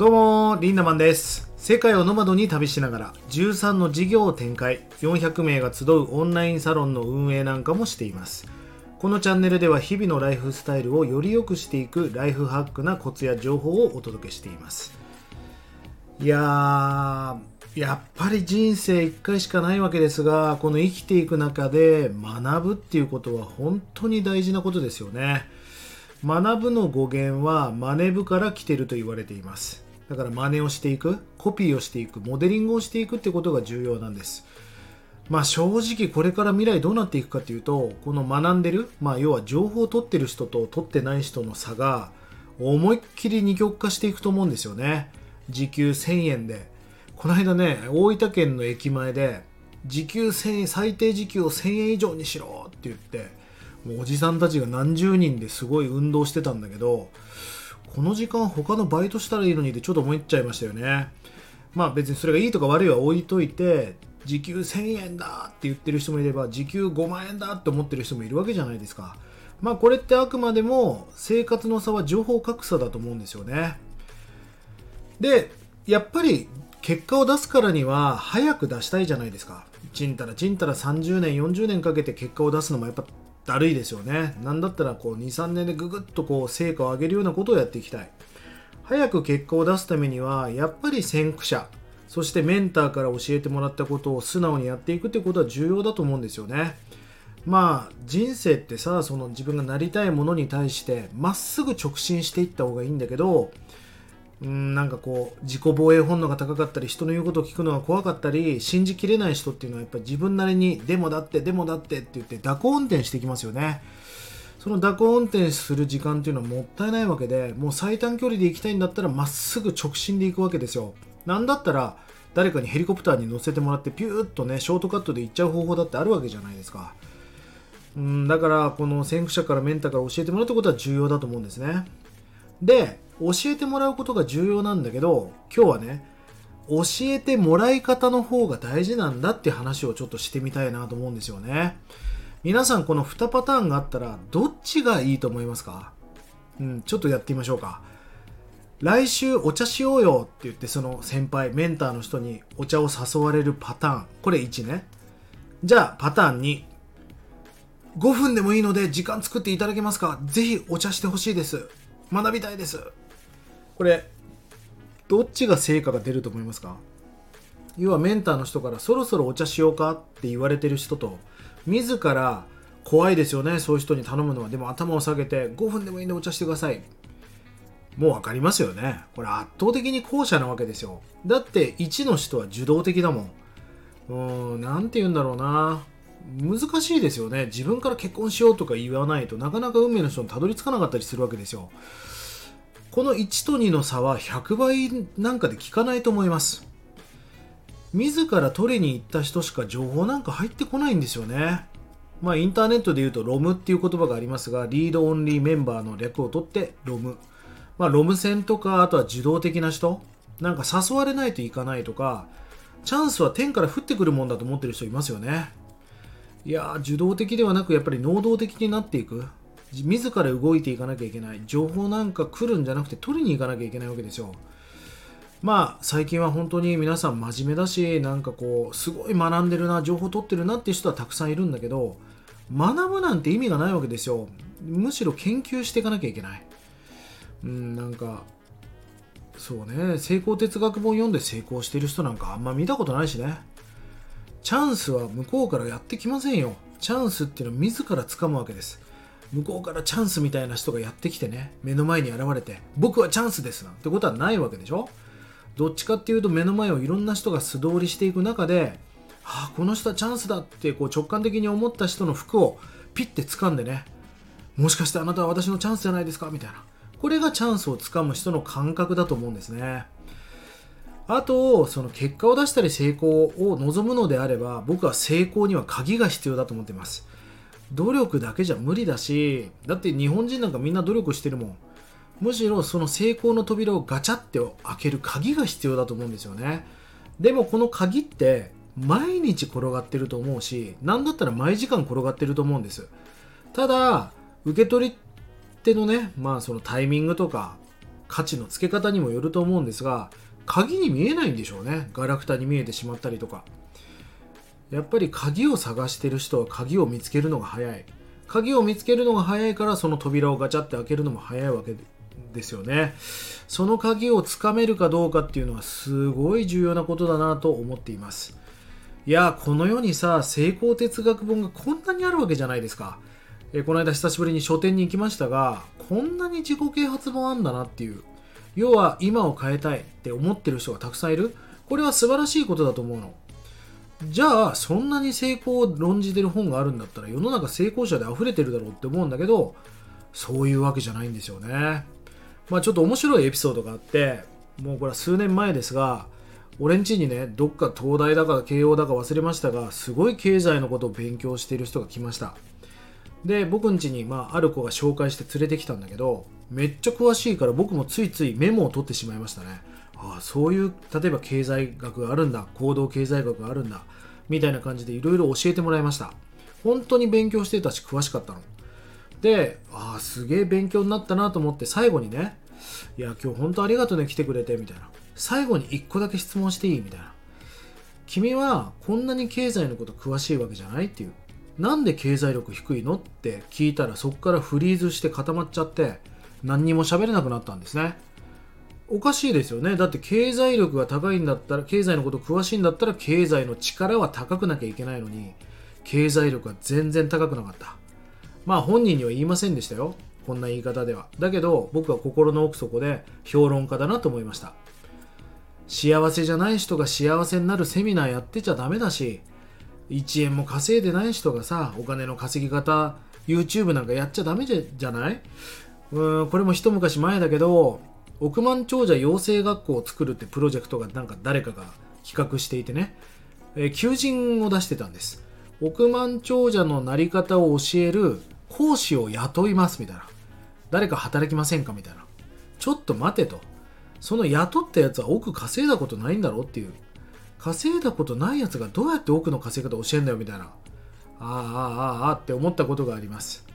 どうもリンダマンです。世界をノマドに旅しながら13の事業を展開。400名が集うオンラインサロンの運営なんかもしています。このチャンネルでは日々のライフスタイルをより良くしていくライフハックなコツや情報をお届けしています。いやーやっぱり人生1回しかないわけですがこの生きていく中で学ぶっていうことは本当に大事なことですよね。学ぶの語源はマネ部から来てると言われています。だから真似をしていくコピーをしていくモデリングをしていくってことが重要なんです。まあ正直これから未来どうなっていくかっていうとこの学んでる、まあ、要は情報を取ってる人と取ってない人の差が思いっきり二極化していくと思うんですよね。時給1000円で。この間ね大分県の駅前で時給1000円最低時給を1000円以上にしろって言ってもうおじさんたちが何十人ですごい運動してたんだけどこの時間他のバイトしたらいいのにってちょっと思っちゃいましたよね。まあ別にそれがいいとか悪いは置いといて時給1000円だって言ってる人もいれば時給5万円だって思ってる人もいるわけじゃないですか。まあこれってあくまでも生活の差は情報格差だと思うんですよね。でやっぱり結果を出すからには早く出したいじゃないですか。ちんたらちんたら30年40年かけて結果を出すのもやっぱだるいですよね。なんだったらこう23年でぐぐっとこう成果を上げるようなことをやっていきたい。早く結果を出すためにはやっぱり先駆者そしてメンターから教えてもらったことを素直にやっていくってことは重要だと思うんですよね。まあ人生ってさその自分がなりたいものに対してまっすぐ直進していった方がいいんだけどうんなんかこう自己防衛本能が高かったり人の言うことを聞くのが怖かったり信じきれない人っていうのはやっぱり自分なりにでもだってでもだってって言って蛇行運転してきますよね。その蛇行運転する時間っていうのはもったいないわけでもう最短距離で行きたいんだったらまっすぐ直進で行くわけですよ。なんだったら誰かにヘリコプターに乗せてもらってピューッとねショートカットで行っちゃう方法だってあるわけじゃないですか。うんだからこの先駆者からメンターから教えてもらうってことは重要だと思うんですね。で教えてもらうことが重要なんだけど今日はね教えてもらい方の方が大事なんだって話をちょっとしてみたいなと思うんですよね。皆さんこの2パターンがあったらどっちがいいと思いますか？うんちょっとやってみましょうか。来週お茶しようよって言ってその先輩メンターの人にお茶を誘われるパターン。これ1ね。じゃあパターン2 5分でもいいので時間作っていただけますか？ぜひお茶してほしいです。学びたいです。これどっちが成果が出ると思いますか？要はメンターの人からそろそろお茶しようか？って言われてる人と自ら怖いですよねそういう人に頼むのは。でも頭を下げて5分でもいいんでお茶してくださいもう分かりますよね。これ圧倒的に後者なわけですよ。だって1の人は受動的だもん。うーん何て言うんだろうな。難しいですよね。自分から結婚しようとか言わないとなかなか運命の人にたどり着かなかったりするわけですよ。この1と2の差は100倍なんかで効かないと思います。自ら取りに行った人しか情報なんか入ってこないんですよね。まあインターネットで言うとロムっていう言葉がありますがリードオンリーメンバーの略を取ってロム。まあロム線とかあとは受動的な人。なんか誘われないといかないとかチャンスは天から降ってくるもんだと思ってる人いますよね。いや受動的ではなくやっぱり能動的になっていく。自ら動いていかなきゃいけない。情報なんか来るんじゃなくて取りに行かなきゃいけないわけですよまあ最近は本当に皆さん真面目だしなんかこうすごい学んでるな情報取ってるなっていう人はたくさんいるんだけど学ぶなんて意味がないわけですよ。むしろ研究していかなきゃいけない。うんなんかそうね。成功哲学本読んで成功してる人なんかあんま見たことないしね。チャンスは向こうからやってきませんよ。チャンスっていうのは自ら掴むわけです。向こうからチャンスみたいな人がやってきてね目の前に現れて僕はチャンスですなんてことはないわけでしょ？どっちかっていうと目の前をいろんな人が素通りしていく中で、はあ、この人はチャンスだってこう直感的に思った人の服をピッて掴んでねもしかしてあなたは私のチャンスじゃないですか？みたいな。これがチャンスをつかむ人の感覚だと思うんですね。あとその結果を出したり成功を望むのであれば僕は成功には鍵が必要だと思っています。努力だけじゃ無理だしだって日本人なんかみんな努力してるもん。むしろその成功の扉をガチャって開ける鍵が必要だと思うんですよね。でもこの鍵って毎日転がってると思うし何だったら毎時間転がってると思うんです。ただ受け取り手のねまあそのタイミングとか価値の付け方にもよると思うんですが鍵に見えないんでしょうね。ガラクタに見えてしまったりとか。やっぱり鍵を探してる人は鍵を見つけるのが早い。鍵を見つけるのが早いからその扉をガチャって開けるのも早いわけですよね。その鍵をつかめるかどうかっていうのはすごい重要なことだなと思っています。いやこの世にさ成功哲学本がこんなにあるわけじゃないですか。えこの間久しぶりに書店に行きましたがこんなに自己啓発本あんだなっていう。要は今を変えたいって思ってる人がたくさんいる。これは素晴らしいことだと思うの。じゃあそんなに成功を論じてる本があるんだったら世の中成功者で溢れてるだろうって思うんだけどそういうわけじゃないんですよね。まあちょっと面白いエピソードがあってもうこれは数年前ですが俺んちにねどっか東大だか慶応だか忘れましたがすごい経済のことを勉強している人が来ました。で僕ん家に、まあ、ある子が紹介して連れてきたんだけどめっちゃ詳しいから僕もついついメモを取ってしまいましたね。ああそういう例えば経済学があるんだ行動経済学があるんだみたいな感じでいろいろ教えてもらいました。本当に勉強してたし詳しかったの。でああすげえ勉強になったなと思って最後にねいや今日本当ありがとうね来てくれてみたいな。最後に1個だけ質問していい？みたいな。君はこんなに経済のこと詳しいわけじゃないっていう。なんで経済力低いの？って聞いたらそこからフリーズして固まっちゃって何にも喋れなくなったんですね。おかしいですよね。だって経済力が高いんだったら経済のこと詳しいんだったら経済の力は高くなきゃいけないのに経済力は全然高くなかった。まあ本人には言いませんでしたよ。こんな言い方では。だけど僕は心の奥底で評論家だなと思いました。幸せじゃない人が幸せになるセミナーやってちゃダメだし1円も稼いでない人がさお金の稼ぎ方 YouTube なんかやっちゃダメじゃない？うんこれも一昔前だけど億万長者養成学校を作るってプロジェクトがなんか誰かが企画していてね、えー、求人を出してたんです。億万長者のなり方を教える講師を雇いますみたいな。誰か働きませんかみたいな。ちょっと待てと。その雇ったやつは億稼いだことないんだろうっていう。稼いだことないやつがどうやって奥の稼ぎ方を教えるんだよみたいな。ああああああって思ったことがあります。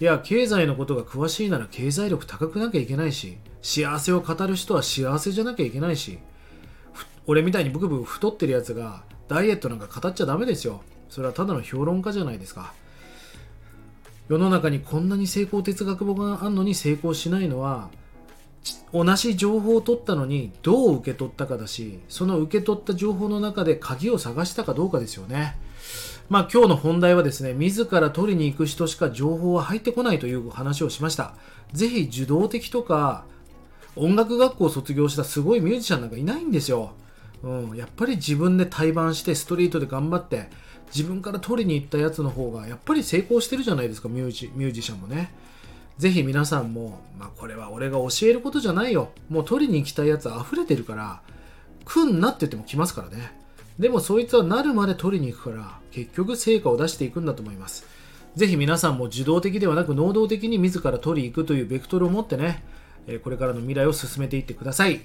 いや経済のことが詳しいなら経済力高くなきゃいけないし幸せを語る人は幸せじゃなきゃいけないし俺みたいにブクブク太ってるやつがダイエットなんか語っちゃダメですよ。それはただの評論家じゃないですか。世の中にこんなに成功哲学本があるのに成功しないのは同じ情報を取ったのにどう受け取ったかだしその受け取った情報の中で鍵を探したかどうかですよね。まあ今日の本題はですね自ら取りに行く人しか情報は入ってこないという話をしました。ぜひ受動的とか音楽学校を卒業したすごいミュージシャンなんかいないんですよ、うん、やっぱり自分で対バンしてストリートで頑張って自分から取りに行ったやつの方がやっぱり成功してるじゃないですかミュージミュージシャンもね。ぜひ皆さんも、まあ、これは俺が教えることじゃないよ。もう取りに行きたいやつ溢れてるから、来んなって言っても来ますからね。でもそいつはなるまで取りに行くから、結局成果を出していくんだと思います。ぜひ皆さんも受動的ではなく能動的に自ら取り行くというベクトルを持ってね、これからの未来を進めていってください。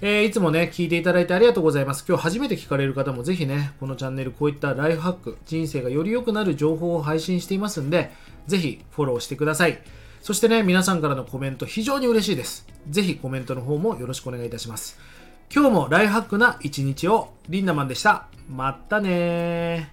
えー、いつもね、聞いていただいてありがとうございます。今日初めて聞かれる方もぜひね、このチャンネルこういったライフハック、人生がより良くなる情報を配信していますんで、ぜひフォローしてください。そしてね、皆さんからのコメント非常に嬉しいです。ぜひコメントの方もよろしくお願いいたします。今日もライハックな一日をリンダマンでした。またね